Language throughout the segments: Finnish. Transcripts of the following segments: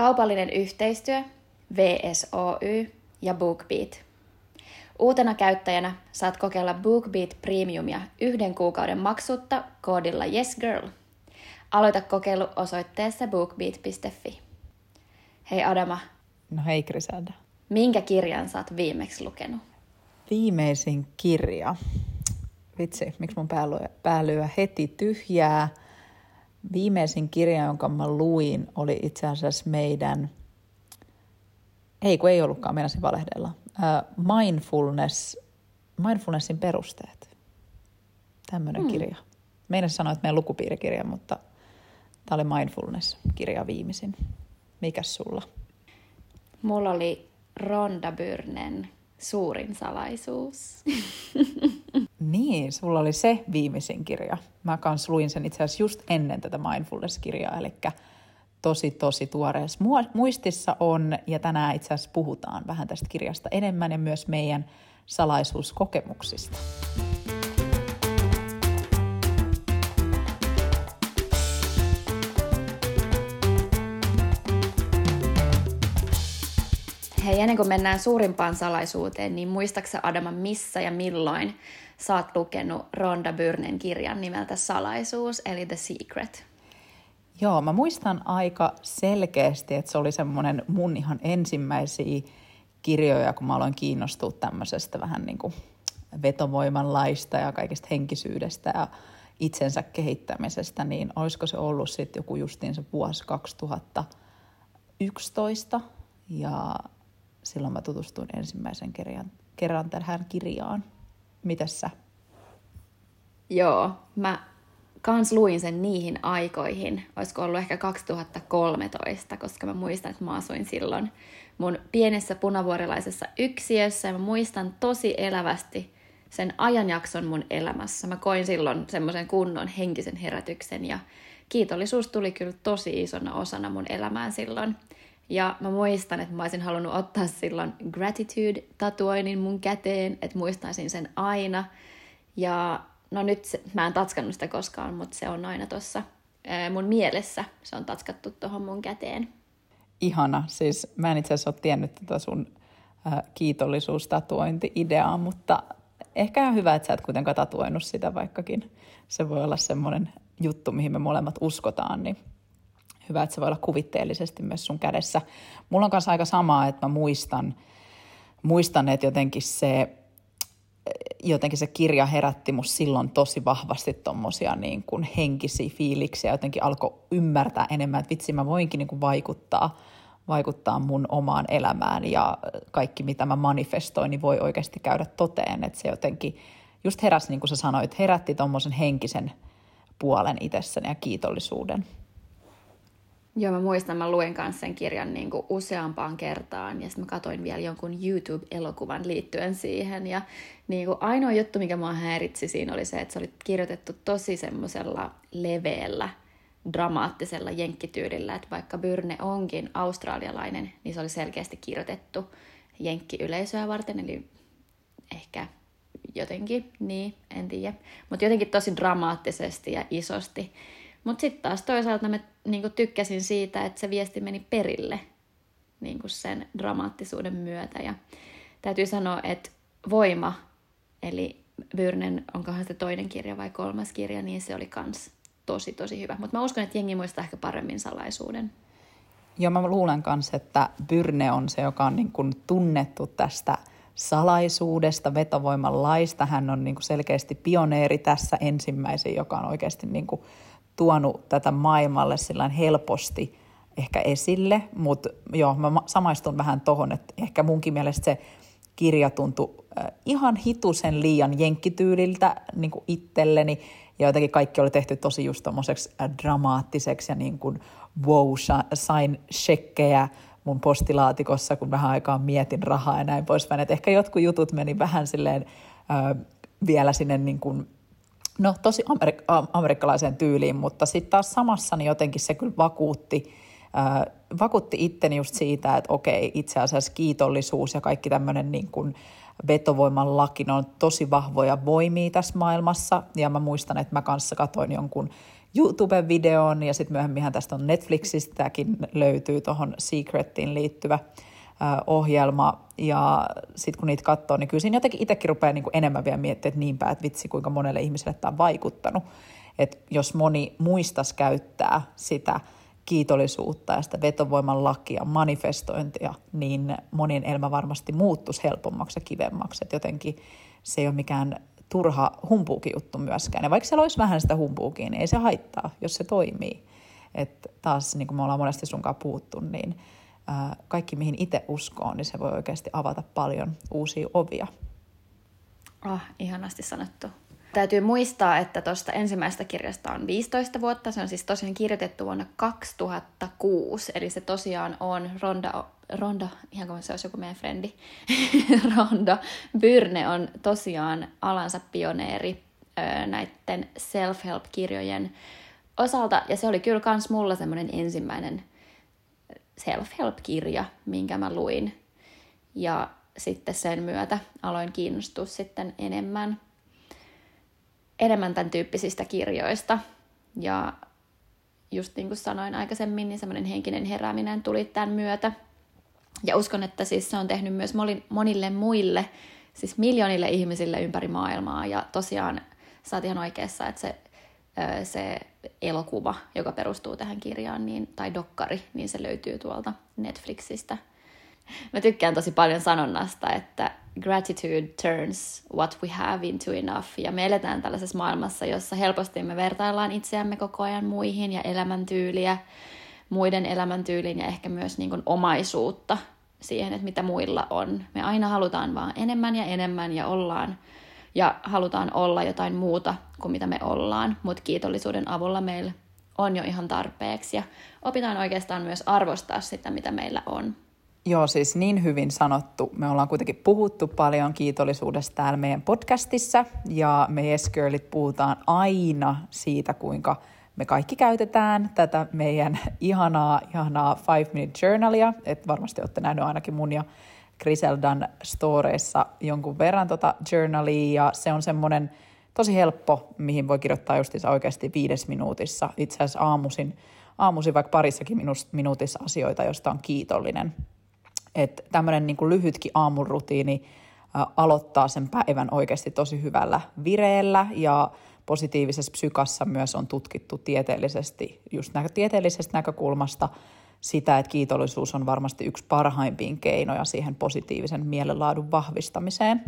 Kaupallinen yhteistyö, VSOY ja BookBeat. Uutena käyttäjänä saat kokeilla BookBeat Premiumia yhden kuukauden maksutta koodilla YesGirl. Aloita kokeilu osoitteessa bookbeat.fi. Hei Adama. No hei Griselda. Minkä kirjan sä oot viimeksi lukenut? Viimeisin kirja. Vitsi, miksi mun pää lyö heti tyhjää. Viimeisin kirja, jonka mä luin, oli itse asiassa meidän, ei kun ei ollutkaan, meinasin valehdella, uh, Mindfulness, Mindfulnessin perusteet. Tämmöinen mm. kirja. Meinasin sanoa, että meidän lukupiirikirja, mutta tämä oli Mindfulness-kirja viimeisin. Mikäs sulla? Mulla oli Ronda Byrnen suurin salaisuus. niin, sulla oli se viimeisin kirja. Mä kans luin sen itse asiassa just ennen tätä mindfulness-kirjaa, eli tosi tosi tuoreessa muistissa on, ja tänään itse asiassa puhutaan vähän tästä kirjasta enemmän ja myös meidän salaisuuskokemuksista. Hei, ennen kuin mennään suurimpaan salaisuuteen, niin muistaaksä Adama, missä ja milloin sä oot lukenut Ronda Byrnen kirjan nimeltä Salaisuus, eli The Secret? Joo, mä muistan aika selkeästi, että se oli semmoinen mun ihan ensimmäisiä kirjoja, kun mä aloin kiinnostua tämmöisestä vähän niin kuin vetovoimanlaista ja kaikesta henkisyydestä ja itsensä kehittämisestä, niin olisiko se ollut sitten joku justiin se vuosi 2011 ja silloin mä tutustuin ensimmäisen kerran, kerran tähän kirjaan. Mitäs sä? Joo, mä kans luin sen niihin aikoihin. Olisiko ollut ehkä 2013, koska mä muistan, että mä asuin silloin mun pienessä punavuorilaisessa yksiössä ja mä muistan tosi elävästi sen ajanjakson mun elämässä. Mä koin silloin semmoisen kunnon henkisen herätyksen ja kiitollisuus tuli kyllä tosi isona osana mun elämään silloin. Ja mä muistan, että mä olisin halunnut ottaa silloin gratitude-tatuoinnin mun käteen, että muistaisin sen aina. Ja no nyt se, mä en tatskannut sitä koskaan, mutta se on aina tuossa mun mielessä. Se on tatskattu tuohon mun käteen. Ihana. Siis mä en itse asiassa ole tiennyt tätä sun äh, kiitollisuustatuointi-ideaa, mutta ehkä on hyvä, että sä et kuitenkaan tatuoinut sitä, vaikkakin se voi olla semmoinen juttu, mihin me molemmat uskotaan, niin hyvä, että se voi olla kuvitteellisesti myös sun kädessä. Mulla on kanssa aika samaa, että mä muistan, muistan että jotenkin se, jotenkin se kirja herätti musta silloin tosi vahvasti tommosia niin kuin henkisiä fiiliksiä, jotenkin alkoi ymmärtää enemmän, että vitsi mä voinkin niin kuin vaikuttaa, vaikuttaa mun omaan elämään ja kaikki mitä mä manifestoin, niin voi oikeasti käydä toteen, että se jotenkin just heräsi, niin kuin sä sanoit, herätti tommosen henkisen puolen itsessäni ja kiitollisuuden. Joo, mä muistan, mä luin kanssa sen kirjan niin kuin useampaan kertaan ja sitten mä katsoin vielä jonkun YouTube-elokuvan liittyen siihen. Ja niin kuin ainoa juttu, mikä mua häiritsi siinä oli se, että se oli kirjoitettu tosi semmoisella leveällä, dramaattisella jenkkityydillä, että vaikka Byrne onkin australialainen, niin se oli selkeästi kirjoitettu jenkkiyleisöä varten, eli ehkä jotenkin, niin, en tiedä, mutta jotenkin tosi dramaattisesti ja isosti. Mutta sitten taas toisaalta mä niinku tykkäsin siitä, että se viesti meni perille niinku sen dramaattisuuden myötä. Ja täytyy sanoa, että Voima, eli Byrnen, onkohan se toinen kirja vai kolmas kirja, niin se oli kans tosi tosi hyvä. Mutta mä uskon, että jengi muistaa ehkä paremmin salaisuuden. Joo, mä luulen kanssa, että Byrne on se, joka on niin kuin tunnettu tästä salaisuudesta, vetovoiman laista. Hän on niin kuin selkeästi pioneeri tässä ensimmäisen, joka on oikeasti niin kuin tuonut tätä maailmalle sillä helposti ehkä esille, mutta joo, mä samaistun vähän tohon, että ehkä munkin mielestä se kirja tuntui äh, ihan hitusen liian jenkkityyliltä niin kuin itselleni, ja jotenkin kaikki oli tehty tosi just tommoseksi äh, dramaattiseksi ja niin kuin wow, sain shekkejä mun postilaatikossa, kun vähän aikaa mietin rahaa ja näin poispäin. Et ehkä jotkut jutut meni vähän silleen äh, vielä sinne niin kuin no tosi amerik- amerikkalaiseen tyyliin, mutta sitten taas samassa niin jotenkin se kyllä vakuutti, äh, vakuutti itteni just siitä, että okei, itse asiassa kiitollisuus ja kaikki tämmöinen niin kuin vetovoiman laki, on tosi vahvoja voimia tässä maailmassa. Ja mä muistan, että mä kanssa katoin jonkun YouTube-videon ja sitten myöhemmin tästä on Netflixistäkin löytyy tuohon Secretiin liittyvä ohjelma ja sitten kun niitä katsoo, niin kyllä siinä jotenkin itsekin rupeaa niin kuin enemmän vielä miettimään, että niinpä, että vitsi kuinka monelle ihmiselle tämä on vaikuttanut. Että jos moni muistas käyttää sitä kiitollisuutta ja sitä vetovoiman lakia, manifestointia, niin monien elämä varmasti muuttuisi helpommaksi ja kivemmaksi. Että jotenkin se ei ole mikään turha humpuukin juttu myöskään. Ja vaikka siellä olisi vähän sitä humpuukin, niin ei se haittaa, jos se toimii. Että taas, niin kuin me ollaan monesti sunkaan puhuttu, niin kaikki mihin itse uskoo, niin se voi oikeasti avata paljon uusia ovia. Ah, ihanasti sanottu. Täytyy muistaa, että tuosta ensimmäisestä kirjasta on 15 vuotta. Se on siis tosiaan kirjoitettu vuonna 2006. Eli se tosiaan on Ronda, Ronda ihan kuin se olisi joku meidän frendi, Ronda Byrne on tosiaan alansa pioneeri näiden self-help-kirjojen osalta. Ja se oli kyllä kans mulla semmoinen ensimmäinen self-help-kirja, minkä mä luin. Ja sitten sen myötä aloin kiinnostua sitten enemmän, enemmän tämän tyyppisistä kirjoista. Ja just niin kuin sanoin aikaisemmin, niin semmoinen henkinen herääminen tuli tämän myötä. Ja uskon, että siis se on tehnyt myös monille muille, siis miljoonille ihmisille ympäri maailmaa. Ja tosiaan sä oot ihan oikeassa, että se se elokuva, joka perustuu tähän kirjaan, niin, tai dokkari, niin se löytyy tuolta Netflixistä. Mä tykkään tosi paljon sanonnasta, että gratitude turns what we have into enough. Ja me eletään tällaisessa maailmassa, jossa helposti me vertaillaan itseämme koko ajan muihin ja elämäntyyliä, muiden elämäntyylin ja ehkä myös niin kuin omaisuutta siihen, että mitä muilla on. Me aina halutaan vaan enemmän ja enemmän ja ollaan ja halutaan olla jotain muuta kuin mitä me ollaan, mutta kiitollisuuden avulla meillä on jo ihan tarpeeksi ja opitaan oikeastaan myös arvostaa sitä, mitä meillä on. Joo, siis niin hyvin sanottu. Me ollaan kuitenkin puhuttu paljon kiitollisuudesta täällä meidän podcastissa ja me Yes Girlit puhutaan aina siitä, kuinka me kaikki käytetään tätä meidän ihanaa, ihanaa Five Minute Journalia, että varmasti olette nähneet ainakin mun ja Griseldan storeissa jonkun verran tota journalia ja se on semmoinen tosi helppo, mihin voi kirjoittaa justiinsa oikeasti viides minuutissa. Itse asiassa aamuisin, aamuisin vaikka parissakin minuutissa asioita, josta on kiitollinen. Että tämmöinen niin lyhytkin aamurutiini ä, aloittaa sen päivän oikeasti tosi hyvällä vireellä ja positiivisessa psykassa myös on tutkittu tieteellisesti, just nä- tieteellisestä näkökulmasta – sitä, että kiitollisuus on varmasti yksi parhaimpiin keinoja siihen positiivisen mielenlaadun vahvistamiseen.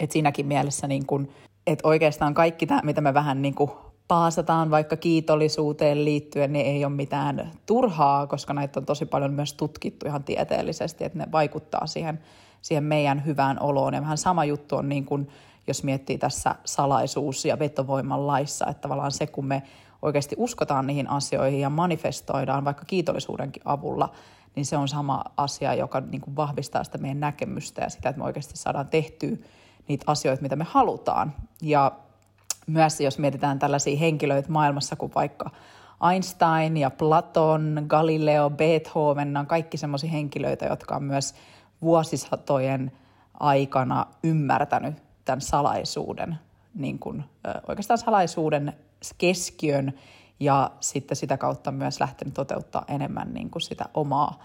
Et siinäkin mielessä, niin kun, että oikeastaan kaikki tämä, mitä me vähän niin kuin paasataan vaikka kiitollisuuteen liittyen, niin ei ole mitään turhaa, koska näitä on tosi paljon myös tutkittu ihan tieteellisesti, että ne vaikuttaa siihen, siihen meidän hyvään oloon. Ja vähän sama juttu on niin kuin, jos miettii tässä salaisuus- ja vetovoiman laissa, että tavallaan se, kun me oikeasti uskotaan niihin asioihin ja manifestoidaan vaikka kiitollisuudenkin avulla, niin se on sama asia, joka niin kuin vahvistaa sitä meidän näkemystä ja sitä, että me oikeasti saadaan tehtyä niitä asioita, mitä me halutaan. Ja myös jos mietitään tällaisia henkilöitä maailmassa kuin vaikka Einstein ja Platon, Galileo, Beethoven, on kaikki sellaisia henkilöitä, jotka on myös vuosisatojen aikana ymmärtänyt tämän salaisuuden, niin kuin, oikeastaan salaisuuden keskiön ja sitten sitä kautta myös lähtenyt toteuttaa enemmän niin kuin sitä omaa,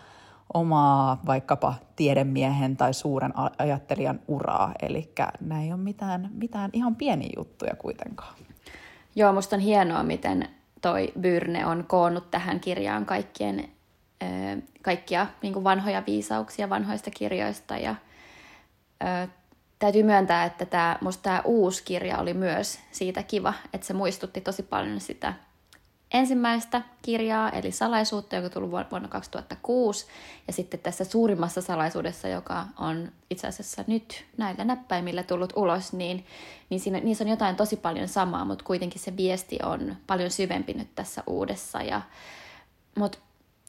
omaa vaikkapa tiedemiehen tai suuren ajattelijan uraa. Eli nämä ei ole mitään, mitään ihan pieniä juttuja kuitenkaan. Joo, musta on hienoa, miten toi Byrne on koonnut tähän kirjaan kaikkien, kaikkia niin kuin vanhoja viisauksia vanhoista kirjoista ja täytyy myöntää, että tämä, musta tämä uusi kirja oli myös siitä kiva, että se muistutti tosi paljon sitä ensimmäistä kirjaa, eli salaisuutta, joka tuli vuonna 2006, ja sitten tässä suurimmassa salaisuudessa, joka on itse asiassa nyt näillä näppäimillä tullut ulos, niin, niin siinä, niissä on jotain tosi paljon samaa, mutta kuitenkin se viesti on paljon syvempi nyt tässä uudessa. Ja, mutta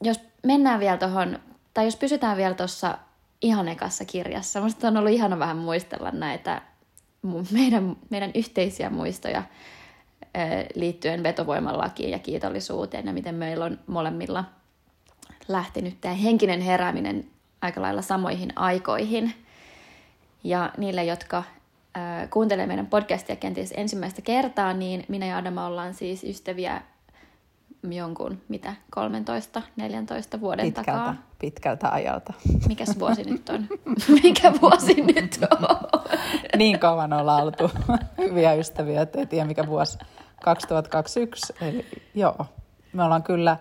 jos mennään vielä tuohon, tai jos pysytään vielä tuossa ihan ekassa kirjassa. Minusta on ollut ihana vähän muistella näitä meidän, meidän yhteisiä muistoja liittyen vetovoiman lakiin ja kiitollisuuteen ja miten meillä on molemmilla lähtenyt tämä henkinen herääminen aika lailla samoihin aikoihin. Ja niille, jotka kuuntelee meidän podcastia kenties ensimmäistä kertaa, niin minä ja Adama ollaan siis ystäviä jonkun, mitä, 13-14 vuoden pitkältä, takaa. Pitkältä ajalta. Mikäs vuosi nyt on? Mikä vuosi nyt on? niin kauan ollaan oltu hyviä ystäviä, että ei tiedä mikä vuosi 2021. Eli joo, me ollaan kyllä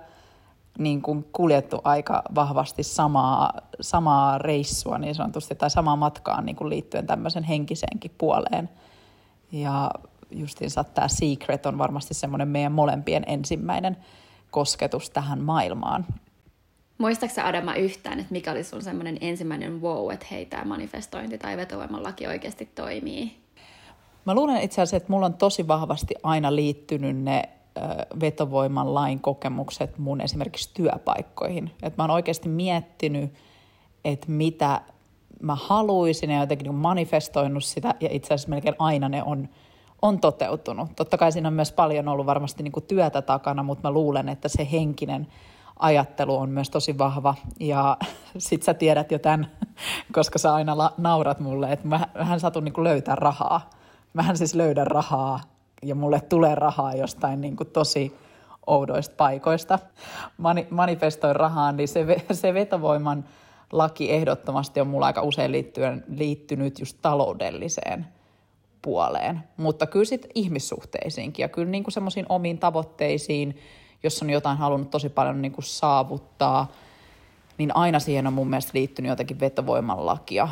niin kuin kuljettu aika vahvasti samaa, samaa reissua niin sanotusti, tai samaa matkaa niin kuin liittyen tämmöisen henkiseenkin puoleen. Ja justiinsa tämä Secret on varmasti semmoinen meidän molempien ensimmäinen kosketus tähän maailmaan. Muistaaksä Adama yhtään, että mikä oli sun semmoinen ensimmäinen wow, että hei, tämä manifestointi tai vetovoiman laki oikeasti toimii? Mä luulen itse asiassa, että mulla on tosi vahvasti aina liittynyt ne vetovoiman lain kokemukset mun esimerkiksi työpaikkoihin. Että mä oon oikeasti miettinyt, että mitä mä haluaisin ja jotenkin niin manifestoinut sitä ja itse asiassa melkein aina ne on, on toteutunut. Totta kai siinä on myös paljon ollut varmasti niin kuin työtä takana, mutta mä luulen, että se henkinen ajattelu on myös tosi vahva. Ja sit sä tiedät jo tämän, koska sä aina la- naurat mulle, että mä, mähän satun niin kuin löytää rahaa. Mähän siis löydän rahaa ja mulle tulee rahaa jostain niin kuin tosi oudoista paikoista. Mani, manifestoin rahaa, niin se, se vetovoiman laki ehdottomasti on mulla aika usein liittyen, liittynyt just taloudelliseen puoleen. Mutta kyllä sitten ihmissuhteisiinkin ja kyllä niin semmoisiin omiin tavoitteisiin, jos on jotain halunnut tosi paljon niin kuin saavuttaa, niin aina siihen on mun mielestä liittynyt jotenkin vetovoiman lakia.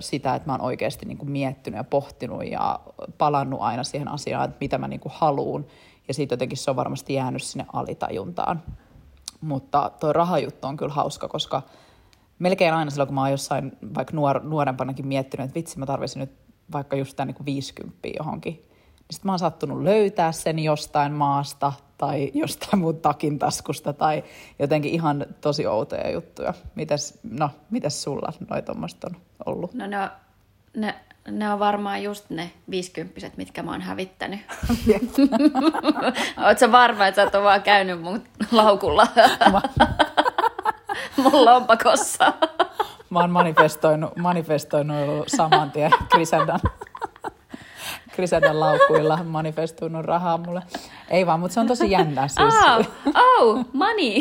Sitä, että mä oon oikeasti niin kuin miettinyt ja pohtinut ja palannut aina siihen asiaan, että mitä mä niin kuin haluun. Ja siitä jotenkin se on varmasti jäänyt sinne alitajuntaan. Mutta tuo rahajuttu on kyllä hauska, koska melkein aina silloin, kun mä oon jossain vaikka nuor- nuorempanakin miettinyt, että vitsi, mä tarvitsin nyt vaikka just tämän niin 50 johonkin, niin sitten mä oon sattunut löytää sen jostain maasta tai jostain mun takin taskusta tai jotenkin ihan tosi outoja juttuja. Mites, no, mites sulla noi tuommoista on ollut? No ne on, ne, ne on varmaan just ne viisikymppiset, mitkä mä oon hävittänyt. Oletko varma, että sä oot vaan käynyt mun laukulla? mun lompakossa. Mä oon manifestoinut, manifestoinut saman tien Griseldan, Griseldan laukuilla, manifestoinut rahaa mulle. Ei vaan, mutta se on tosi jännä siis. Oh, oh money.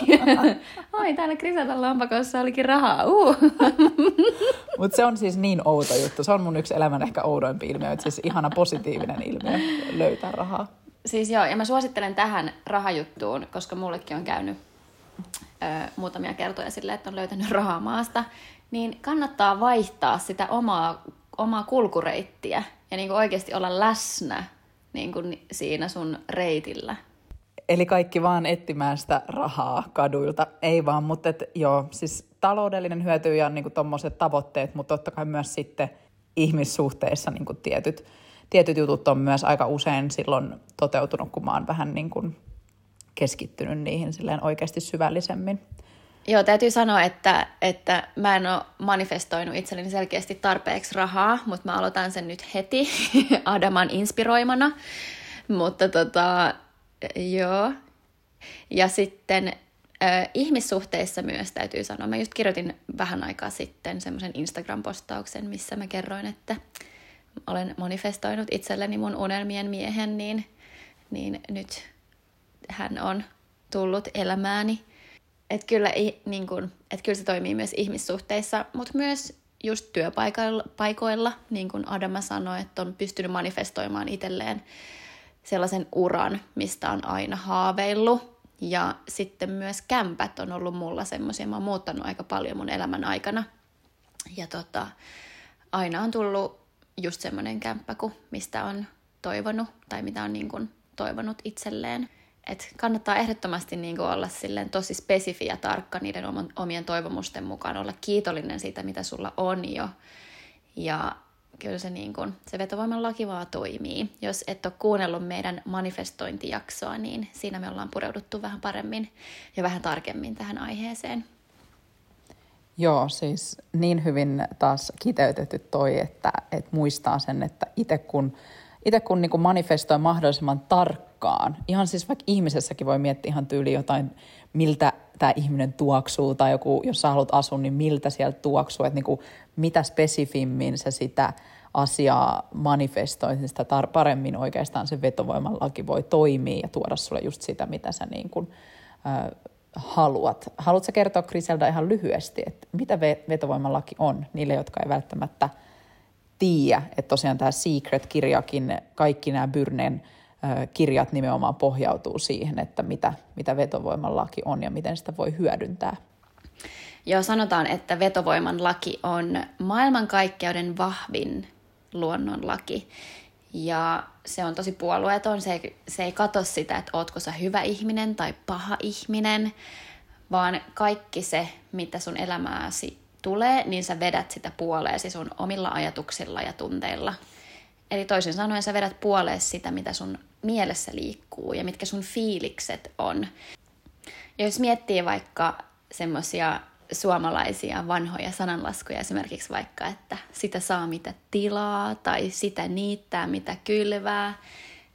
Oi, täällä Griseldan lompakossa olikin rahaa. Uh. mutta se on siis niin outo juttu. Se on mun yksi elämän ehkä oudoimpi ilmiö. Että siis ihana positiivinen ilmiö löytää rahaa. Siis joo, ja mä suosittelen tähän rahajuttuun, koska mullekin on käynyt ö, muutamia kertoja silleen, että on löytänyt rahaa maasta, niin kannattaa vaihtaa sitä omaa, omaa kulkureittiä ja niin kuin oikeasti olla läsnä niin kuin siinä sun reitillä. Eli kaikki vaan etsimään sitä rahaa kaduilta. Ei vaan, mutta et, joo, siis taloudellinen hyöty ja niin tuommoiset tavoitteet, mutta totta kai myös sitten ihmissuhteissa niin kuin tietyt, tietyt jutut on myös aika usein silloin toteutunut, kun mä oon vähän niin kuin keskittynyt niihin silleen oikeasti syvällisemmin. Joo, täytyy sanoa, että, että mä en ole manifestoinut itselleni selkeästi tarpeeksi rahaa, mutta mä aloitan sen nyt heti Adaman inspiroimana. Mutta tota, joo. Ja sitten äh, ihmissuhteissa myös täytyy sanoa. Mä just kirjoitin vähän aikaa sitten semmoisen Instagram-postauksen, missä mä kerroin, että olen manifestoinut itselleni mun unelmien miehen, niin, niin nyt hän on tullut elämääni. Että kyllä, niin kun, et kyllä se toimii myös ihmissuhteissa, mutta myös just työpaikoilla, niin kuin Adama sanoi, että on pystynyt manifestoimaan itselleen sellaisen uran, mistä on aina haaveillut. Ja sitten myös kämpät on ollut mulla semmoisia, mä oon muuttanut aika paljon mun elämän aikana. Ja tota, aina on tullut just semmoinen kämppä, mistä on toivonut tai mitä on niin toivonut itselleen. Et kannattaa ehdottomasti niin olla silleen tosi spesifi ja tarkka niiden omien toivomusten mukaan, olla kiitollinen siitä, mitä sulla on jo. Ja kyllä se, niin kuin, se vetovoiman laki vaan toimii. Jos et ole kuunnellut meidän manifestointijaksoa, niin siinä me ollaan pureuduttu vähän paremmin ja vähän tarkemmin tähän aiheeseen. Joo, siis niin hyvin taas kiteytetty toi, että, että muistaa sen, että itse kun, ite kun niin kuin manifestoi mahdollisimman tarkkaan, ihan siis vaikka ihmisessäkin voi miettiä ihan tyyli jotain, miltä tämä ihminen tuoksuu, tai joku, jos sä haluat asua, niin miltä sieltä tuoksuu, että niin kuin, mitä spesifimmin se sitä asiaa manifestoi, niin sitä tar- paremmin oikeastaan se vetovoiman laki voi toimia ja tuoda sulle just sitä, mitä sä niin kuin äh, haluat. Haluatko kertoa Griselda ihan lyhyesti, että mitä vetovoimalaki on niille, jotka ei välttämättä tiedä, että tosiaan tämä Secret-kirjakin, kaikki nämä Byrneen kirjat nimenomaan pohjautuu siihen, että mitä, mitä vetovoiman laki on ja miten sitä voi hyödyntää. Joo, sanotaan, että vetovoiman laki on maailmankaikkeuden vahvin luonnonlaki. Ja se on tosi puolueeton, se ei, se ei katso sitä, että ootko sä hyvä ihminen tai paha ihminen, vaan kaikki se, mitä sun elämääsi tulee, niin sä vedät sitä puoleesi sun omilla ajatuksilla ja tunteilla. Eli toisin sanoen sä vedät puoleesi sitä, mitä sun mielessä liikkuu ja mitkä sun fiilikset on. Ja jos miettii vaikka semmoisia suomalaisia vanhoja sananlaskuja, esimerkiksi vaikka, että sitä saa mitä tilaa tai sitä niittää mitä kylvää,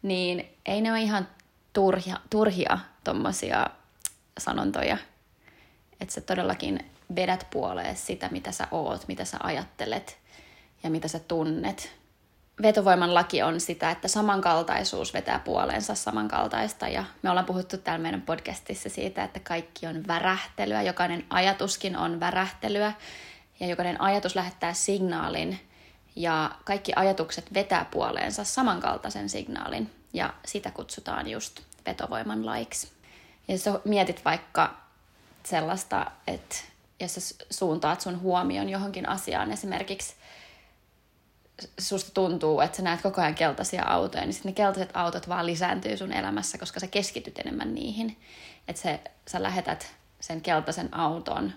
niin ei ne ole ihan turhia, turhia tommosia sanontoja. Että sä todellakin vedät puoleen sitä, mitä sä oot, mitä sä ajattelet ja mitä sä tunnet vetovoiman laki on sitä, että samankaltaisuus vetää puoleensa samankaltaista. Ja me ollaan puhuttu täällä meidän podcastissa siitä, että kaikki on värähtelyä, jokainen ajatuskin on värähtelyä ja jokainen ajatus lähettää signaalin ja kaikki ajatukset vetää puoleensa samankaltaisen signaalin ja sitä kutsutaan just vetovoiman laiksi. Ja jos mietit vaikka sellaista, että jos suuntaat sun huomion johonkin asiaan, esimerkiksi susta tuntuu, että sä näet koko ajan keltaisia autoja, niin sitten ne keltaiset autot vaan lisääntyy sun elämässä, koska sä keskityt enemmän niihin. Että se, sä lähetät sen keltaisen auton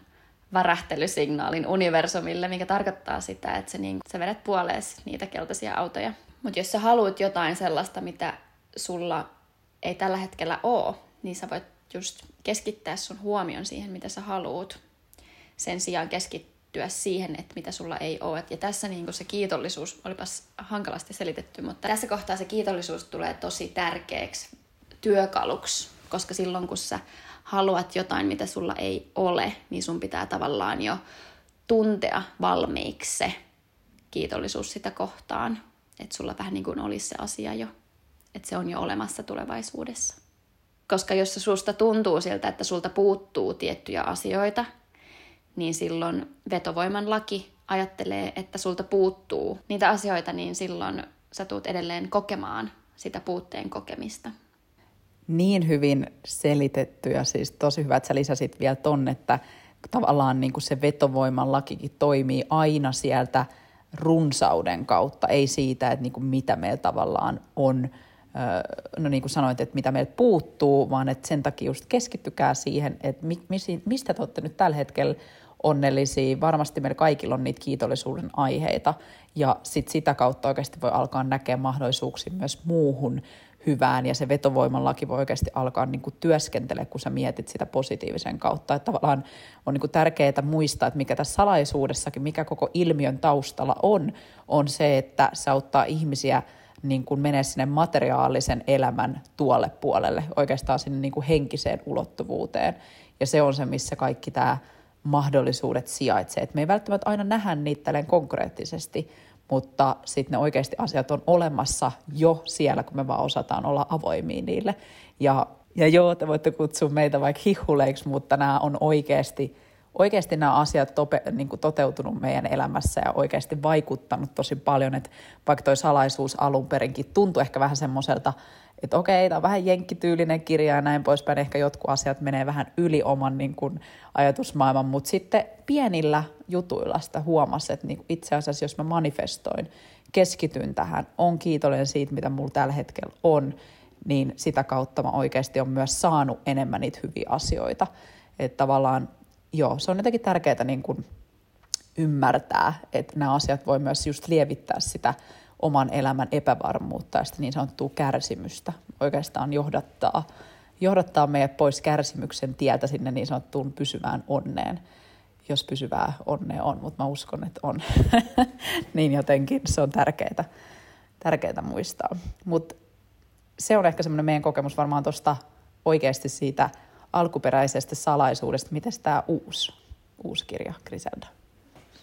värähtelysignaalin universumille, mikä tarkoittaa sitä, että sä, niin, sä vedät puoleesi niitä keltaisia autoja. Mutta jos sä haluat jotain sellaista, mitä sulla ei tällä hetkellä ole, niin sä voit just keskittää sun huomion siihen, mitä sä haluut. Sen sijaan keskittyä keskittyä siihen, että mitä sulla ei ole. Ja tässä niin se kiitollisuus, olipas hankalasti selitetty, mutta tässä kohtaa se kiitollisuus tulee tosi tärkeäksi työkaluksi, koska silloin kun sä haluat jotain, mitä sulla ei ole, niin sun pitää tavallaan jo tuntea valmiiksi se kiitollisuus sitä kohtaan. Että sulla vähän niin kuin olisi se asia jo, että se on jo olemassa tulevaisuudessa. Koska jos se susta tuntuu siltä, että sulta puuttuu tiettyjä asioita, niin silloin vetovoiman laki ajattelee, että sulta puuttuu niitä asioita, niin silloin sä tuut edelleen kokemaan sitä puutteen kokemista. Niin hyvin selitetty ja siis tosi hyvä, että sä lisäsit vielä ton, että tavallaan niin kuin se vetovoiman lakikin toimii aina sieltä runsauden kautta, ei siitä, että niin kuin mitä meillä tavallaan on, no niin kuin sanoit, että mitä meiltä puuttuu, vaan että sen takia just keskittykää siihen, että mistä te olette nyt tällä hetkellä onnellisia. Varmasti meillä kaikilla on niitä kiitollisuuden aiheita ja sit sitä kautta oikeasti voi alkaa näkeä mahdollisuuksia myös muuhun hyvään ja se vetovoiman laki voi oikeasti alkaa niin kuin työskentele, kun sä mietit sitä positiivisen kautta. Että tavallaan on niin kuin tärkeää muistaa, että mikä tässä salaisuudessakin, mikä koko ilmiön taustalla on, on se, että se auttaa ihmisiä niin kuin menee sinne materiaalisen elämän tuolle puolelle, oikeastaan sinne niin kuin henkiseen ulottuvuuteen. Ja se on se, missä kaikki tämä mahdollisuudet sijaitsee. Et me ei välttämättä aina nähdä niitä konkreettisesti, mutta sitten ne oikeasti asiat on olemassa jo siellä, kun me vaan osataan olla avoimia niille. Ja, ja joo, te voitte kutsua meitä vaikka hihuleiksi, mutta nämä on oikeasti, oikeasti nämä asiat tope, niin kuin toteutunut meidän elämässä ja oikeasti vaikuttanut tosi paljon, että vaikka toi salaisuus alun perinkin tuntui ehkä vähän semmoiselta, että okei, tämä on vähän jenkkityylinen kirja ja näin poispäin, ehkä jotkut asiat menee vähän yli oman niin kuin, ajatusmaailman, mutta sitten pienillä jutuilla sitä huomasi, että niin itse asiassa jos mä manifestoin, keskityn tähän, on kiitollinen siitä, mitä mulla tällä hetkellä on, niin sitä kautta mä oikeasti on myös saanut enemmän niitä hyviä asioita. Että tavallaan, joo, se on jotenkin tärkeää niin kuin ymmärtää, että nämä asiat voi myös just lievittää sitä oman elämän epävarmuutta ja sitä niin sanottua kärsimystä. Oikeastaan johdattaa, johdattaa meidät pois kärsimyksen tieltä sinne niin sanottuun pysyvään onneen, jos pysyvää onnea on, mutta mä uskon, että on. niin jotenkin se on tärkeää, tärkeää muistaa. Mutta se on ehkä semmoinen meidän kokemus varmaan tuosta oikeasti siitä alkuperäisestä salaisuudesta, miten tämä uusi, uusi kirja Griselda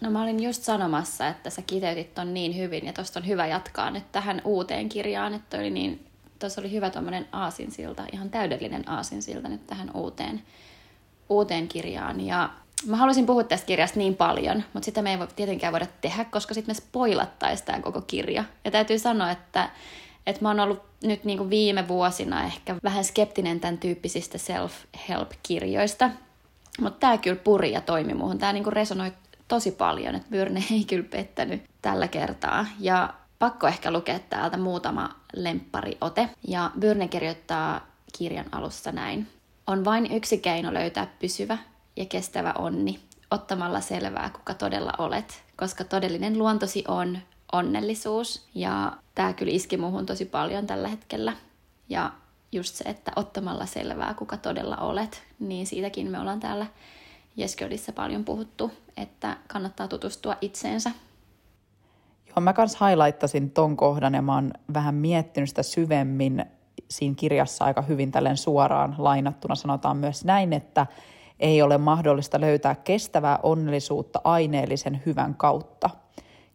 No mä olin just sanomassa, että sä kiteytit ton niin hyvin ja tosta on hyvä jatkaa nyt tähän uuteen kirjaan, että oli niin tuossa oli hyvä tuommoinen aasinsilta, ihan täydellinen aasinsilta nyt tähän uuteen, uuteen kirjaan. Ja mä haluaisin puhua tästä kirjasta niin paljon, mutta sitä me ei voi tietenkään voida tehdä, koska sitten me spoilattaisiin tämä koko kirja. Ja täytyy sanoa, että, että mä oon ollut nyt niin kuin viime vuosina ehkä vähän skeptinen tämän tyyppisistä self-help-kirjoista. Mutta tämä kyllä puri ja toimi muuhun. Tämä niin resonoi tosi paljon, että Byrne ei kyllä pettänyt tällä kertaa. Ja pakko ehkä lukea täältä muutama lemppariote. Ja Byrne kirjoittaa kirjan alussa näin. On vain yksi keino löytää pysyvä ja kestävä onni, ottamalla selvää, kuka todella olet, koska todellinen luontosi on onnellisuus. Ja tämä kyllä iski muuhun tosi paljon tällä hetkellä. Ja just se, että ottamalla selvää, kuka todella olet, niin siitäkin me ollaan täällä Jesködissä paljon puhuttu, että kannattaa tutustua itseensä. Joo, mä kans highlightasin ton kohdan ja mä oon vähän miettinyt sitä syvemmin siinä kirjassa aika hyvin tälleen suoraan lainattuna sanotaan myös näin, että ei ole mahdollista löytää kestävää onnellisuutta aineellisen hyvän kautta.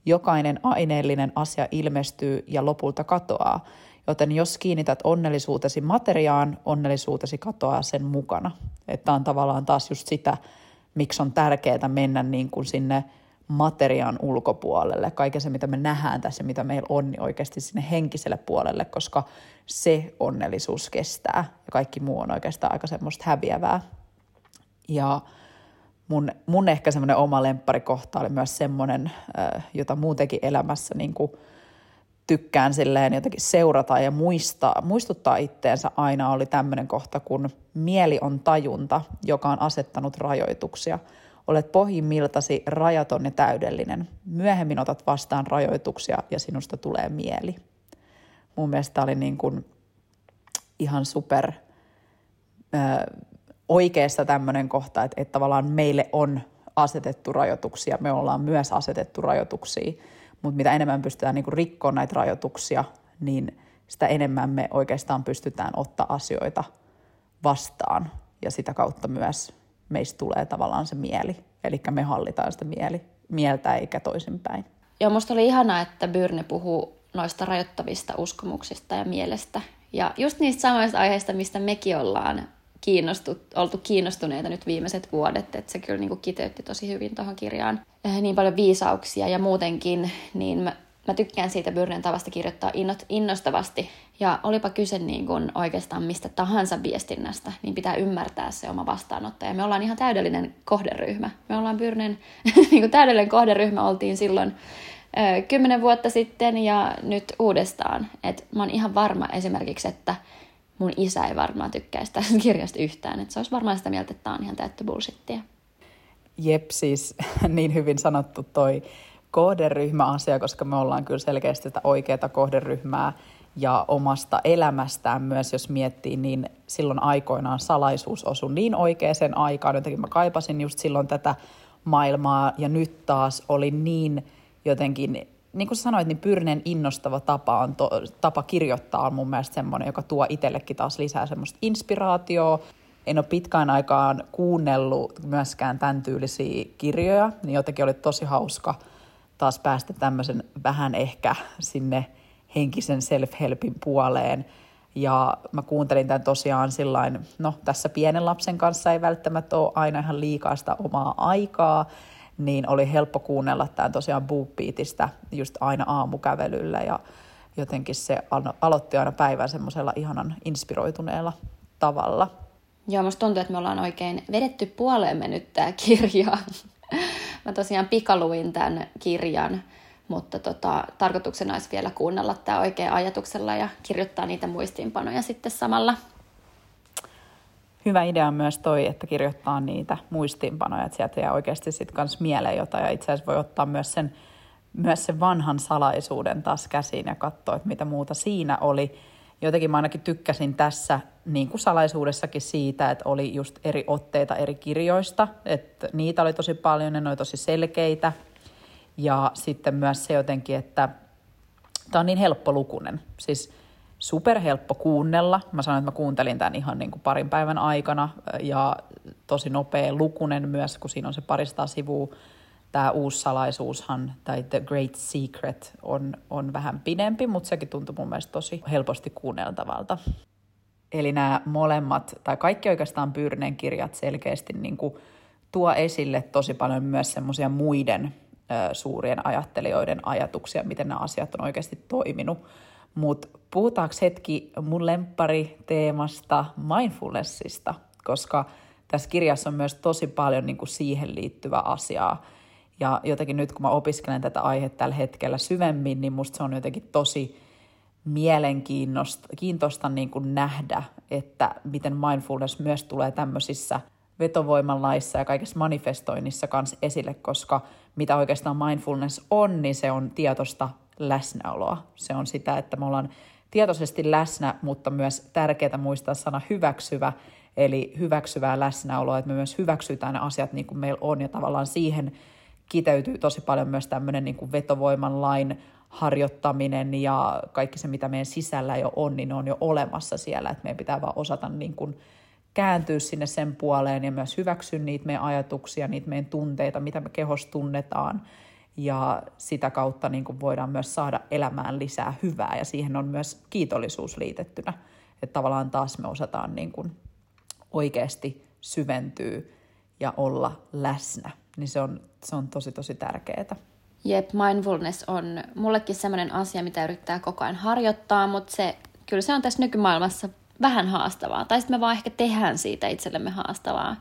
Jokainen aineellinen asia ilmestyy ja lopulta katoaa, joten jos kiinnität onnellisuutesi materiaan, onnellisuutesi katoaa sen mukana. Että on tavallaan taas just sitä, miksi on tärkeää mennä niin kuin sinne materiaan ulkopuolelle, kaiken se, mitä me nähdään tässä, mitä meillä on, niin oikeasti sinne henkiselle puolelle, koska se onnellisuus kestää ja kaikki muu on oikeastaan aika semmoista häviävää. Ja mun, mun ehkä semmoinen oma lempparikohta oli myös semmoinen, jota muutenkin elämässä niin kuin tykkään silleen jotenkin seurata ja muistaa, muistuttaa itteensä aina oli tämmöinen kohta, kun mieli on tajunta, joka on asettanut rajoituksia. Olet pohjimmiltasi rajaton ja täydellinen. Myöhemmin otat vastaan rajoituksia ja sinusta tulee mieli. Mun mielestä oli niin kuin ihan super oikeassa tämmöinen kohta, että, että tavallaan meille on asetettu rajoituksia, me ollaan myös asetettu rajoituksia, mutta mitä enemmän pystytään niin rikkoa näitä rajoituksia, niin sitä enemmän me oikeastaan pystytään ottaa asioita vastaan ja sitä kautta myös meistä tulee tavallaan se mieli. Eli me hallitaan sitä mieli, mieltä eikä toisinpäin. Joo, musta oli ihanaa, että Byrne puhuu noista rajoittavista uskomuksista ja mielestä. Ja just niistä samoista aiheista, mistä mekin ollaan kiinnostu, oltu kiinnostuneita nyt viimeiset vuodet, että se kyllä niin kuin kiteytti tosi hyvin tuohon kirjaan äh, niin paljon viisauksia ja muutenkin, niin mä, mä tykkään siitä Byrnen tavasta kirjoittaa innot, innostavasti. Ja olipa kyse niin kuin oikeastaan mistä tahansa viestinnästä, niin pitää ymmärtää se oma vastaanottaja. Me ollaan ihan täydellinen kohderyhmä. Me ollaan Byrnen niin kuin täydellinen kohderyhmä oltiin silloin ö, kymmenen vuotta sitten ja nyt uudestaan. Et mä oon ihan varma esimerkiksi, että mun isä ei varmaan tykkäisi tästä kirjasta yhtään. Että se olisi varmaan sitä mieltä, että tämä on ihan täyttä bullshittia. Jep, siis niin hyvin sanottu toi kohderyhmäasia, koska me ollaan kyllä selkeästi sitä oikeaa kohderyhmää ja omasta elämästään myös, jos miettii, niin silloin aikoinaan salaisuus osui niin oikeaan aikaan. Jotenkin mä kaipasin just silloin tätä maailmaa ja nyt taas oli niin jotenkin niin kuin sanoit, niin Pyrnen innostava tapa, on to, tapa kirjoittaa on mun mielestä semmoinen, joka tuo itsellekin taas lisää semmoista inspiraatioa. En ole pitkään aikaan kuunnellut myöskään tämän tyylisiä kirjoja, niin jotenkin oli tosi hauska taas päästä tämmöisen vähän ehkä sinne henkisen self-helpin puoleen. Ja mä kuuntelin tämän tosiaan sillain, no tässä pienen lapsen kanssa ei välttämättä ole aina ihan liikaa sitä omaa aikaa, niin oli helppo kuunnella tämä tosiaan BookBeatista just aina aamukävelyllä ja jotenkin se aloitti aina päivän semmoisella ihanan inspiroituneella tavalla. Joo, musta tuntuu, että me ollaan oikein vedetty puoleemme nyt tämä kirja. Mä tosiaan pikaluin tämän kirjan, mutta tota, tarkoituksena olisi vielä kuunnella tämä oikein ajatuksella ja kirjoittaa niitä muistiinpanoja sitten samalla hyvä idea myös toi, että kirjoittaa niitä muistiinpanoja, että sieltä jää oikeasti sitten kans mieleen jotain ja itse asiassa voi ottaa myös sen, myös sen vanhan salaisuuden taas käsiin ja katsoa, että mitä muuta siinä oli. Jotenkin mä ainakin tykkäsin tässä niin kuin salaisuudessakin siitä, että oli just eri otteita eri kirjoista, että niitä oli tosi paljon, ne oli tosi selkeitä. Ja sitten myös se jotenkin, että tämä on niin helppolukunen. Siis superhelppo kuunnella. Mä sanoin, että mä kuuntelin tämän ihan niin kuin parin päivän aikana ja tosi nopea lukunen myös, kun siinä on se paristaa sivua tämä uusi salaisuushan, tai The Great Secret, on, on vähän pidempi, mutta sekin tuntuu mun mielestä tosi helposti kuunneltavalta. Eli nämä molemmat, tai kaikki oikeastaan Pyrnen kirjat selkeästi niin kuin tuo esille tosi paljon myös semmoisia muiden ö, suurien ajattelijoiden ajatuksia, miten nämä asiat on oikeasti toiminut. Mutta puhutaanko hetki mun teemasta mindfulnessista, koska tässä kirjassa on myös tosi paljon niin kuin siihen liittyvää asiaa. Ja jotenkin nyt kun mä opiskelen tätä aihetta tällä hetkellä syvemmin, niin musta se on jotenkin tosi mielenkiintoista niin kuin nähdä, että miten mindfulness myös tulee tämmöisissä vetovoimanlaissa ja kaikessa manifestoinnissa kanssa esille, koska mitä oikeastaan mindfulness on, niin se on tietoista läsnäoloa. Se on sitä, että me ollaan tietoisesti läsnä, mutta myös tärkeää muistaa sana hyväksyvä, eli hyväksyvää läsnäoloa, että me myös hyväksytään ne asiat niin kuin meillä on, ja tavallaan siihen kiteytyy tosi paljon myös tämmöinen niin kuin vetovoiman lain harjoittaminen ja kaikki se, mitä meidän sisällä jo on, niin on jo olemassa siellä, että meidän pitää vaan osata niin kuin kääntyä sinne sen puoleen ja myös hyväksyä niitä meidän ajatuksia, niitä meidän tunteita, mitä me kehos tunnetaan, ja sitä kautta niin kuin voidaan myös saada elämään lisää hyvää, ja siihen on myös kiitollisuus liitettynä, että tavallaan taas me osataan niin kuin oikeasti syventyä ja olla läsnä, niin se on, se on tosi tosi tärkeää. Jep, mindfulness on mullekin sellainen asia, mitä yrittää koko ajan harjoittaa, mutta se, kyllä se on tässä nykymaailmassa vähän haastavaa. Tai sitten me vaan ehkä tehdään siitä itsellemme haastavaa.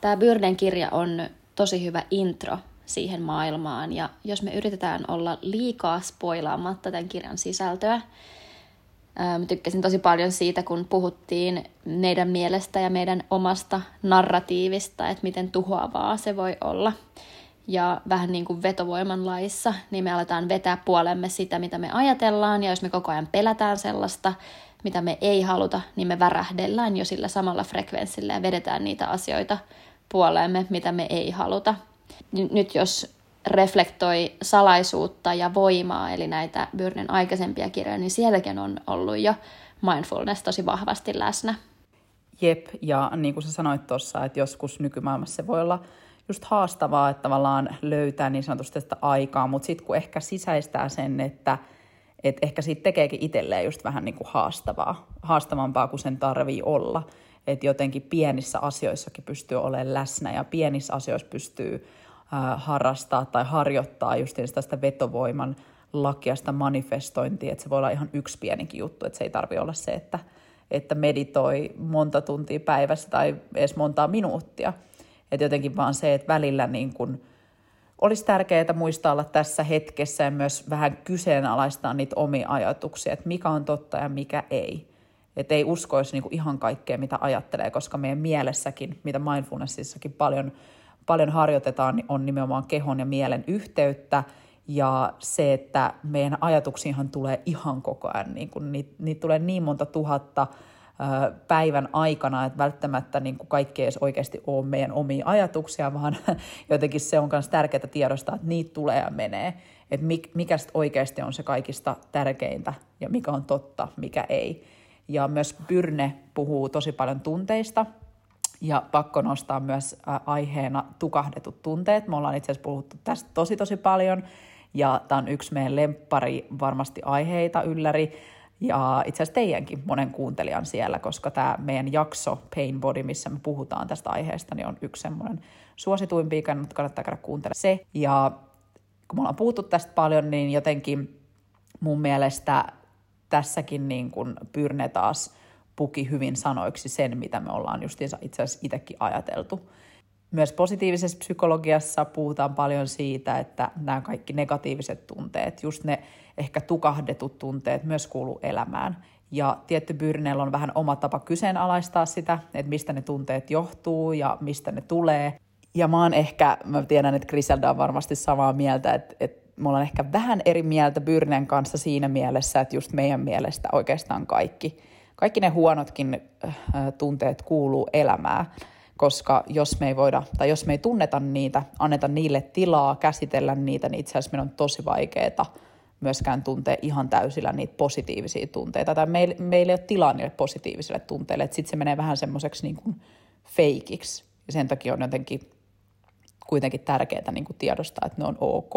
Tämä Byrden kirja on tosi hyvä intro siihen maailmaan. Ja jos me yritetään olla liikaa spoilaamatta tämän kirjan sisältöä, Mä tykkäsin tosi paljon siitä, kun puhuttiin meidän mielestä ja meidän omasta narratiivista, että miten tuhoavaa se voi olla. Ja vähän niin kuin vetovoiman laissa, niin me aletaan vetää puolemme sitä, mitä me ajatellaan. Ja jos me koko ajan pelätään sellaista, mitä me ei haluta, niin me värähdellään jo sillä samalla frekvenssillä ja vedetään niitä asioita puoleemme, mitä me ei haluta. Nyt jos reflektoi salaisuutta ja voimaa, eli näitä Byrnen aikaisempia kirjoja, niin sielläkin on ollut jo mindfulness tosi vahvasti läsnä. Jep, ja niin kuin sä sanoit tuossa, että joskus nykymaailmassa se voi olla just haastavaa, että tavallaan löytää niin sanotusti sitä aikaa, mutta sitten kun ehkä sisäistää sen, että et ehkä siitä tekeekin itselleen just vähän niin kuin haastavaa, haastavampaa kuin sen tarvii olla. Että jotenkin pienissä asioissakin pystyy olemaan läsnä ja pienissä asioissa pystyy harrastaa tai harjoittaa just sitä vetovoiman lakia, sitä manifestointia, että se voi olla ihan yksi pienikin juttu, että se ei tarvi olla se, että, että meditoi monta tuntia päivässä tai edes montaa minuuttia. Että jotenkin vaan se, että välillä niin kun olisi tärkeää muistaa olla tässä hetkessä ja myös vähän kyseenalaistaa niitä omia ajatuksia, että mikä on totta ja mikä ei. Että ei uskoisi niin ihan kaikkea, mitä ajattelee, koska meidän mielessäkin, mitä mindfulnessissakin paljon paljon harjoitetaan, niin on nimenomaan kehon ja mielen yhteyttä ja se, että meidän ajatuksiinhan tulee ihan koko ajan, niin kun niitä, niitä tulee niin monta tuhatta päivän aikana, että välttämättä niin kuin kaikki ei edes oikeasti ole meidän omia ajatuksia, vaan jotenkin se on myös tärkeää tiedostaa, että niitä tulee ja menee. Että mikä oikeasti on se kaikista tärkeintä ja mikä on totta, mikä ei. Ja myös Pyrne puhuu tosi paljon tunteista, ja pakko nostaa myös aiheena tukahdetut tunteet. Me ollaan itse asiassa puhuttu tästä tosi tosi paljon. Ja tämä on yksi meidän lemppari varmasti aiheita ylläri. Ja itse asiassa teidänkin monen kuuntelijan siellä, koska tämä meidän jakso Pain Body, missä me puhutaan tästä aiheesta, niin on yksi semmoinen suosituimpia, mutta kannattaa käydä kuuntelemaan se. Ja kun me ollaan puhuttu tästä paljon, niin jotenkin mun mielestä tässäkin niin kuin Pyrne taas puki hyvin sanoiksi sen, mitä me ollaan justiinsa itse asiassa itsekin ajateltu. Myös positiivisessa psykologiassa puhutaan paljon siitä, että nämä kaikki negatiiviset tunteet, just ne ehkä tukahdetut tunteet myös kuuluu elämään. Ja tietty Byrnellä on vähän oma tapa kyseenalaistaa sitä, että mistä ne tunteet johtuu ja mistä ne tulee. Ja mä oon ehkä, mä tiedän, että Griselda on varmasti samaa mieltä, että, että me ollaan ehkä vähän eri mieltä Byrnen kanssa siinä mielessä, että just meidän mielestä oikeastaan kaikki – kaikki ne huonotkin äh, tunteet kuuluu elämään, koska jos me ei voida, tai jos me ei tunneta niitä, anneta niille tilaa, käsitellä niitä, niin itse asiassa meidän on tosi vaikeaa myöskään tuntea ihan täysillä niitä positiivisia tunteita, tai meillä, meillä ei ole tilaa niille positiivisille tunteille, että sitten se menee vähän semmoiseksi niin kuin feikiksi, ja sen takia on jotenkin kuitenkin tärkeää niin kuin tiedostaa, että ne on ok.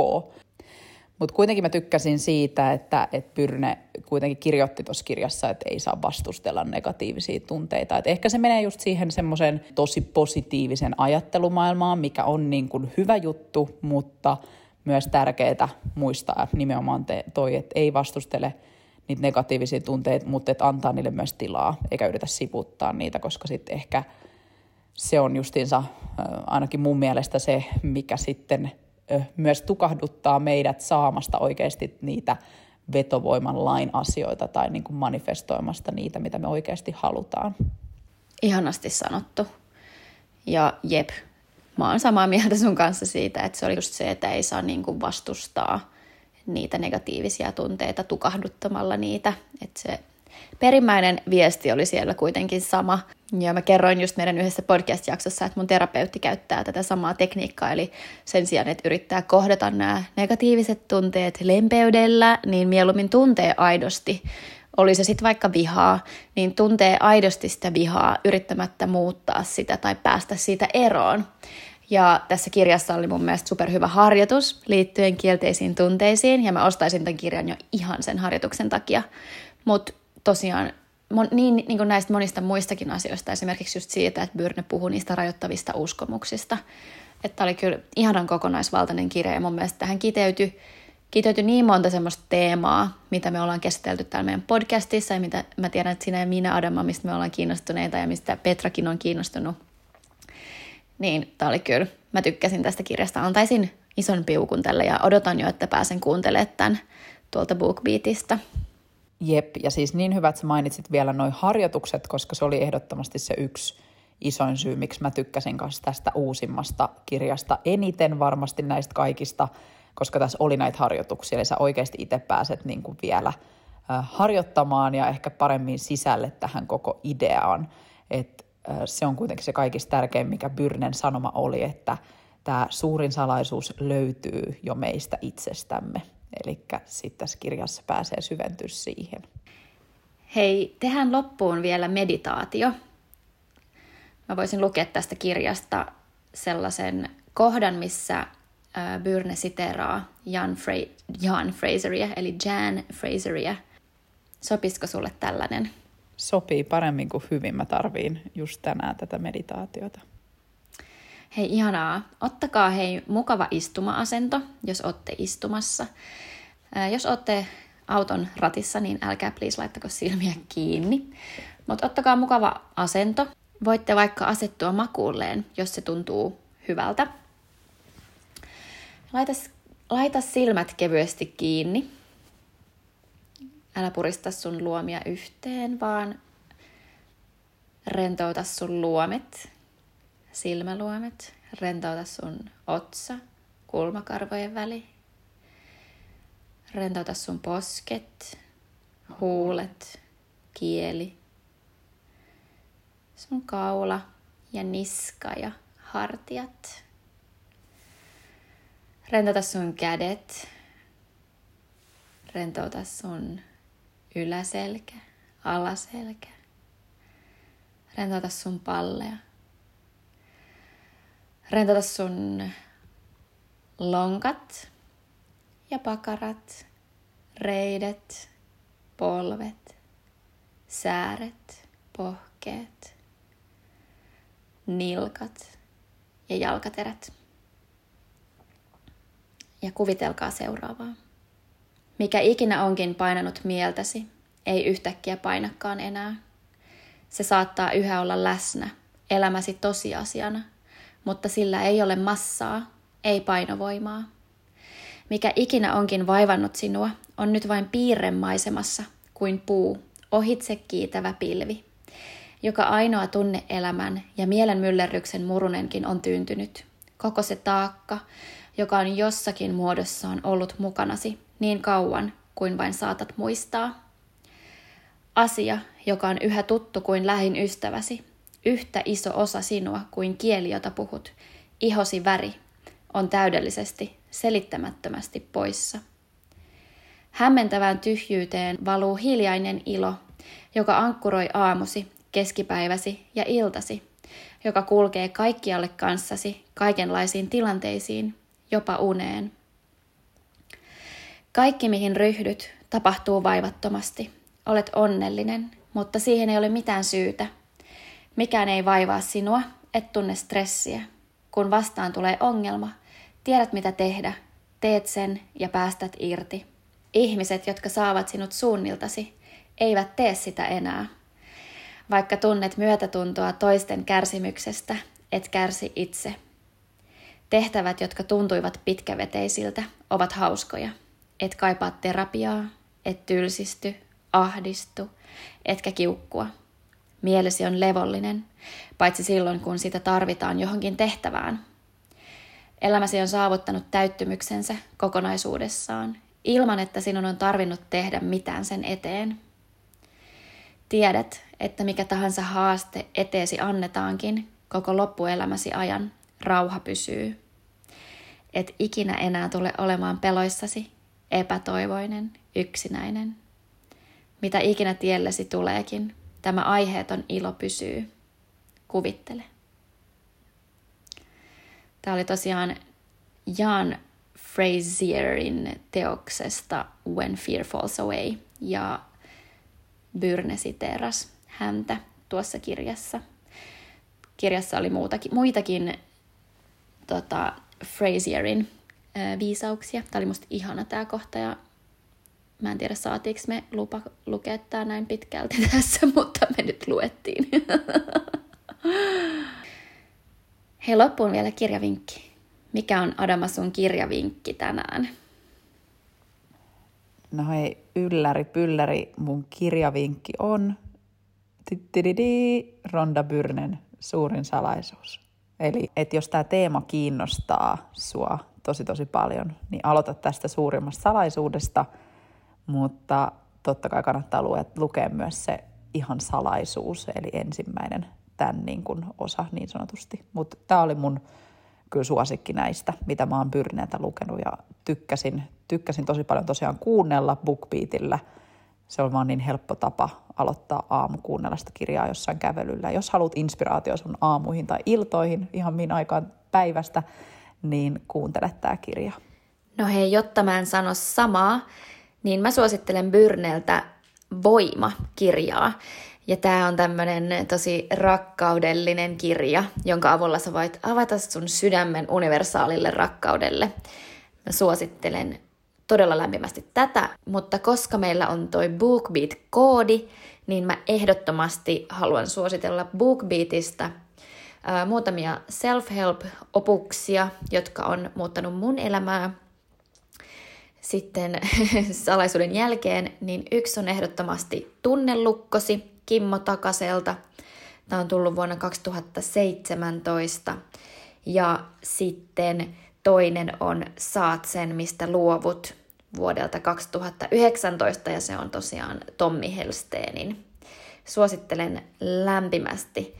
Mutta kuitenkin mä tykkäsin siitä, että, että Pyrne kuitenkin kirjoitti tuossa kirjassa, että ei saa vastustella negatiivisia tunteita. Et ehkä se menee just siihen semmoisen tosi positiivisen ajattelumaailmaan, mikä on niin kuin hyvä juttu, mutta myös tärkeää muistaa nimenomaan te, toi, että ei vastustele niitä negatiivisia tunteita, mutta että antaa niille myös tilaa, eikä yritä siputtaa niitä, koska sitten ehkä se on justiinsa ainakin mun mielestä se, mikä sitten myös tukahduttaa meidät saamasta oikeasti niitä vetovoiman lain asioita tai niin kuin manifestoimasta niitä, mitä me oikeasti halutaan. Ihanasti sanottu. Ja jep, mä oon samaa mieltä sun kanssa siitä, että se oli just se, että ei saa niin kuin vastustaa niitä negatiivisia tunteita tukahduttamalla niitä. Että se perimmäinen viesti oli siellä kuitenkin sama. Ja mä kerroin just meidän yhdessä podcast-jaksossa, että mun terapeutti käyttää tätä samaa tekniikkaa, eli sen sijaan, että yrittää kohdata nämä negatiiviset tunteet lempeydellä, niin mieluummin tuntee aidosti. Oli se sitten vaikka vihaa, niin tuntee aidosti sitä vihaa yrittämättä muuttaa sitä tai päästä siitä eroon. Ja tässä kirjassa oli mun mielestä superhyvä harjoitus liittyen kielteisiin tunteisiin, ja mä ostaisin tämän kirjan jo ihan sen harjoituksen takia. Mutta tosiaan mon, niin, niin kuin näistä monista muistakin asioista, esimerkiksi just siitä, että Byrne puhui niistä rajoittavista uskomuksista. Että oli kyllä ihanan kokonaisvaltainen kirja ja mun mielestä tähän kiteytyi, kiteytyi niin monta semmoista teemaa, mitä me ollaan käsitelty täällä meidän podcastissa ja mitä mä tiedän, että sinä ja minä Adama, mistä me ollaan kiinnostuneita ja mistä Petrakin on kiinnostunut. Niin tämä oli kyllä, mä tykkäsin tästä kirjasta, antaisin ison piukun tälle ja odotan jo, että pääsen kuuntelemaan tämän tuolta BookBeatista. Jep, ja siis niin hyvä, että sä mainitsit vielä noin harjoitukset, koska se oli ehdottomasti se yksi isoin syy, miksi mä tykkäsin kanssa tästä uusimmasta kirjasta eniten varmasti näistä koska tässä oli näitä harjoituksia, eli sä oikeasti itse pääset niin kuin vielä harjoittamaan ja ehkä paremmin sisälle tähän koko ideaan. Et se on kuitenkin se kaikista tärkein, mikä Byrnen sanoma oli, että tämä suurin salaisuus löytyy jo meistä itsestämme. Eli sitten tässä kirjassa pääsee syventyä siihen. Hei, tehdään loppuun vielä meditaatio. Mä voisin lukea tästä kirjasta sellaisen kohdan, missä Byrne siteraa Jan, Fra- Jan Fraseria, eli Jan Fraseria. Sopisiko sulle tällainen? Sopii paremmin kuin hyvin. Mä tarviin just tänään tätä meditaatiota. Hei ihanaa. Ottakaa hei mukava istuma-asento, jos olette istumassa. Jos olette auton ratissa, niin älkää please laittako silmiä kiinni. Mutta ottakaa mukava asento. Voitte vaikka asettua makuulleen, jos se tuntuu hyvältä. Laita, laita silmät kevyesti kiinni. Älä purista sun luomia yhteen, vaan rentouta sun luomet silmäluomet, rentouta sun otsa, kulmakarvojen väli. Rentouta sun posket, huulet, kieli, sun kaula ja niska ja hartiat. Rentouta sun kädet, rentouta sun yläselkä, alaselkä. Rentouta sun pallea. Rentouta sun lonkat ja pakarat, reidet, polvet, sääret, pohkeet, nilkat ja jalkaterät. Ja kuvitelkaa seuraavaa. Mikä ikinä onkin painanut mieltäsi, ei yhtäkkiä painakaan enää. Se saattaa yhä olla läsnä, elämäsi tosiasiana – mutta sillä ei ole massaa, ei painovoimaa. Mikä ikinä onkin vaivannut sinua, on nyt vain piirremaisemassa kuin puu, ohitse kiitävä pilvi, joka ainoa tunneelämän ja mielen myllerryksen murunenkin on tyyntynyt. Koko se taakka, joka on jossakin muodossaan ollut mukanasi niin kauan kuin vain saatat muistaa. Asia, joka on yhä tuttu kuin lähin ystäväsi, yhtä iso osa sinua kuin kieli, jota puhut, ihosi väri, on täydellisesti, selittämättömästi poissa. Hämmentävään tyhjyyteen valuu hiljainen ilo, joka ankkuroi aamusi, keskipäiväsi ja iltasi, joka kulkee kaikkialle kanssasi, kaikenlaisiin tilanteisiin, jopa uneen. Kaikki, mihin ryhdyt, tapahtuu vaivattomasti. Olet onnellinen, mutta siihen ei ole mitään syytä. Mikään ei vaivaa sinua, et tunne stressiä. Kun vastaan tulee ongelma, tiedät mitä tehdä, teet sen ja päästät irti. Ihmiset, jotka saavat sinut suunniltasi, eivät tee sitä enää. Vaikka tunnet myötätuntoa toisten kärsimyksestä, et kärsi itse. Tehtävät, jotka tuntuivat pitkäveteisiltä, ovat hauskoja. Et kaipaa terapiaa, et tylsisty, ahdistu, etkä kiukkua. Mielesi on levollinen, paitsi silloin kun sitä tarvitaan johonkin tehtävään. Elämäsi on saavuttanut täyttymyksensä kokonaisuudessaan, ilman että sinun on tarvinnut tehdä mitään sen eteen. Tiedät, että mikä tahansa haaste eteesi annetaankin, koko loppuelämäsi ajan rauha pysyy. Et ikinä enää tule olemaan peloissasi, epätoivoinen, yksinäinen. Mitä ikinä tiellesi tuleekin, tämä aiheeton ilo pysyy. Kuvittele. Tämä oli tosiaan Jan Frazierin teoksesta When Fear Falls Away ja Byrne siteeras häntä tuossa kirjassa. Kirjassa oli muutakin, muitakin tota, Frazierin viisauksia. Tämä oli musta ihana tämä kohta ja mä en tiedä saatiinko me lupa lukea tämä näin pitkälti tässä, mutta me nyt luettiin. Hei, loppuun vielä kirjavinkki. Mikä on Adama sun kirjavinkki tänään? No hei, ylläri pylläri, mun kirjavinkki on Ronda Byrnen suurin salaisuus. Eli että jos tämä teema kiinnostaa sua tosi tosi paljon, niin aloita tästä suurimmasta salaisuudesta, mutta totta kai kannattaa lue, lukea myös se ihan salaisuus, eli ensimmäinen tämän niin kuin osa niin sanotusti. Mutta tämä oli mun kyllä suosikki näistä, mitä mä oon Byrneeltä lukenut ja tykkäsin, tykkäsin tosi paljon tosiaan kuunnella BookBeatillä. Se on vaan niin helppo tapa aloittaa aamu kuunnella sitä kirjaa jossain kävelyllä. Jos haluat inspiraatio sun aamuihin tai iltoihin ihan min aikaan päivästä, niin kuuntele tämä kirja. No hei, jotta mä en sano samaa, niin mä suosittelen Byrneltä Voima-kirjaa. Ja tämä on tämmöinen tosi rakkaudellinen kirja, jonka avulla sä voit avata sun sydämen universaalille rakkaudelle. Mä suosittelen todella lämpimästi tätä, mutta koska meillä on toi BookBeat-koodi, niin mä ehdottomasti haluan suositella BookBeatista ää, muutamia self-help-opuksia, jotka on muuttanut mun elämää sitten salaisuuden jälkeen, niin yksi on ehdottomasti Tunnelukkosi, Kimmo Takaselta. Tämä on tullut vuonna 2017. Ja sitten toinen on Saat sen, mistä luovut vuodelta 2019 ja se on tosiaan Tommi Helsteenin. Suosittelen lämpimästi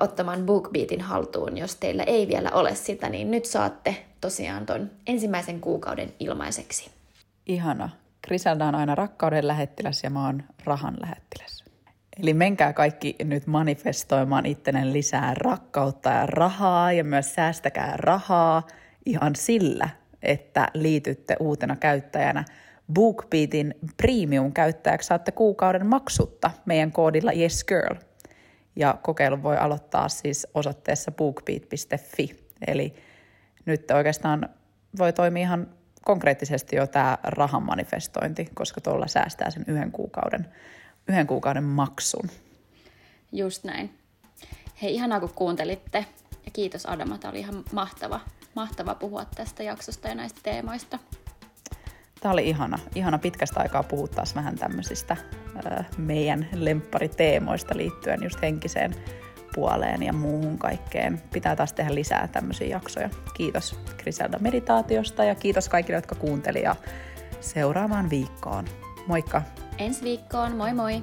ottamaan BookBeatin haltuun, jos teillä ei vielä ole sitä, niin nyt saatte tosiaan ton ensimmäisen kuukauden ilmaiseksi. Ihana. Griselda on aina rakkauden lähettiläs ja mä oon rahan lähettiläs. Eli menkää kaikki nyt manifestoimaan ittenen lisää rakkautta ja rahaa ja myös säästäkää rahaa ihan sillä, että liitytte uutena käyttäjänä BookBeatin premium-käyttäjäksi saatte kuukauden maksutta meidän koodilla YesGirl. Ja kokeilu voi aloittaa siis osoitteessa bookbeat.fi. Eli nyt oikeastaan voi toimia ihan konkreettisesti jo tämä rahan manifestointi, koska tuolla säästää sen yhden kuukauden yhden kuukauden maksun. Just näin. Hei, ihanaa kun kuuntelitte. Ja kiitos Adama, tämä oli ihan mahtava, mahtava puhua tästä jaksosta ja näistä teemoista. Tämä oli ihana. Ihana pitkästä aikaa puhua taas vähän tämmöisistä meidän lemppariteemoista liittyen just henkiseen puoleen ja muuhun kaikkeen. Pitää taas tehdä lisää tämmöisiä jaksoja. Kiitos Griselda meditaatiosta ja kiitos kaikille, jotka kuuntelivat seuraavaan viikkoon. Moikka! Ensi viikkoon, moi moi!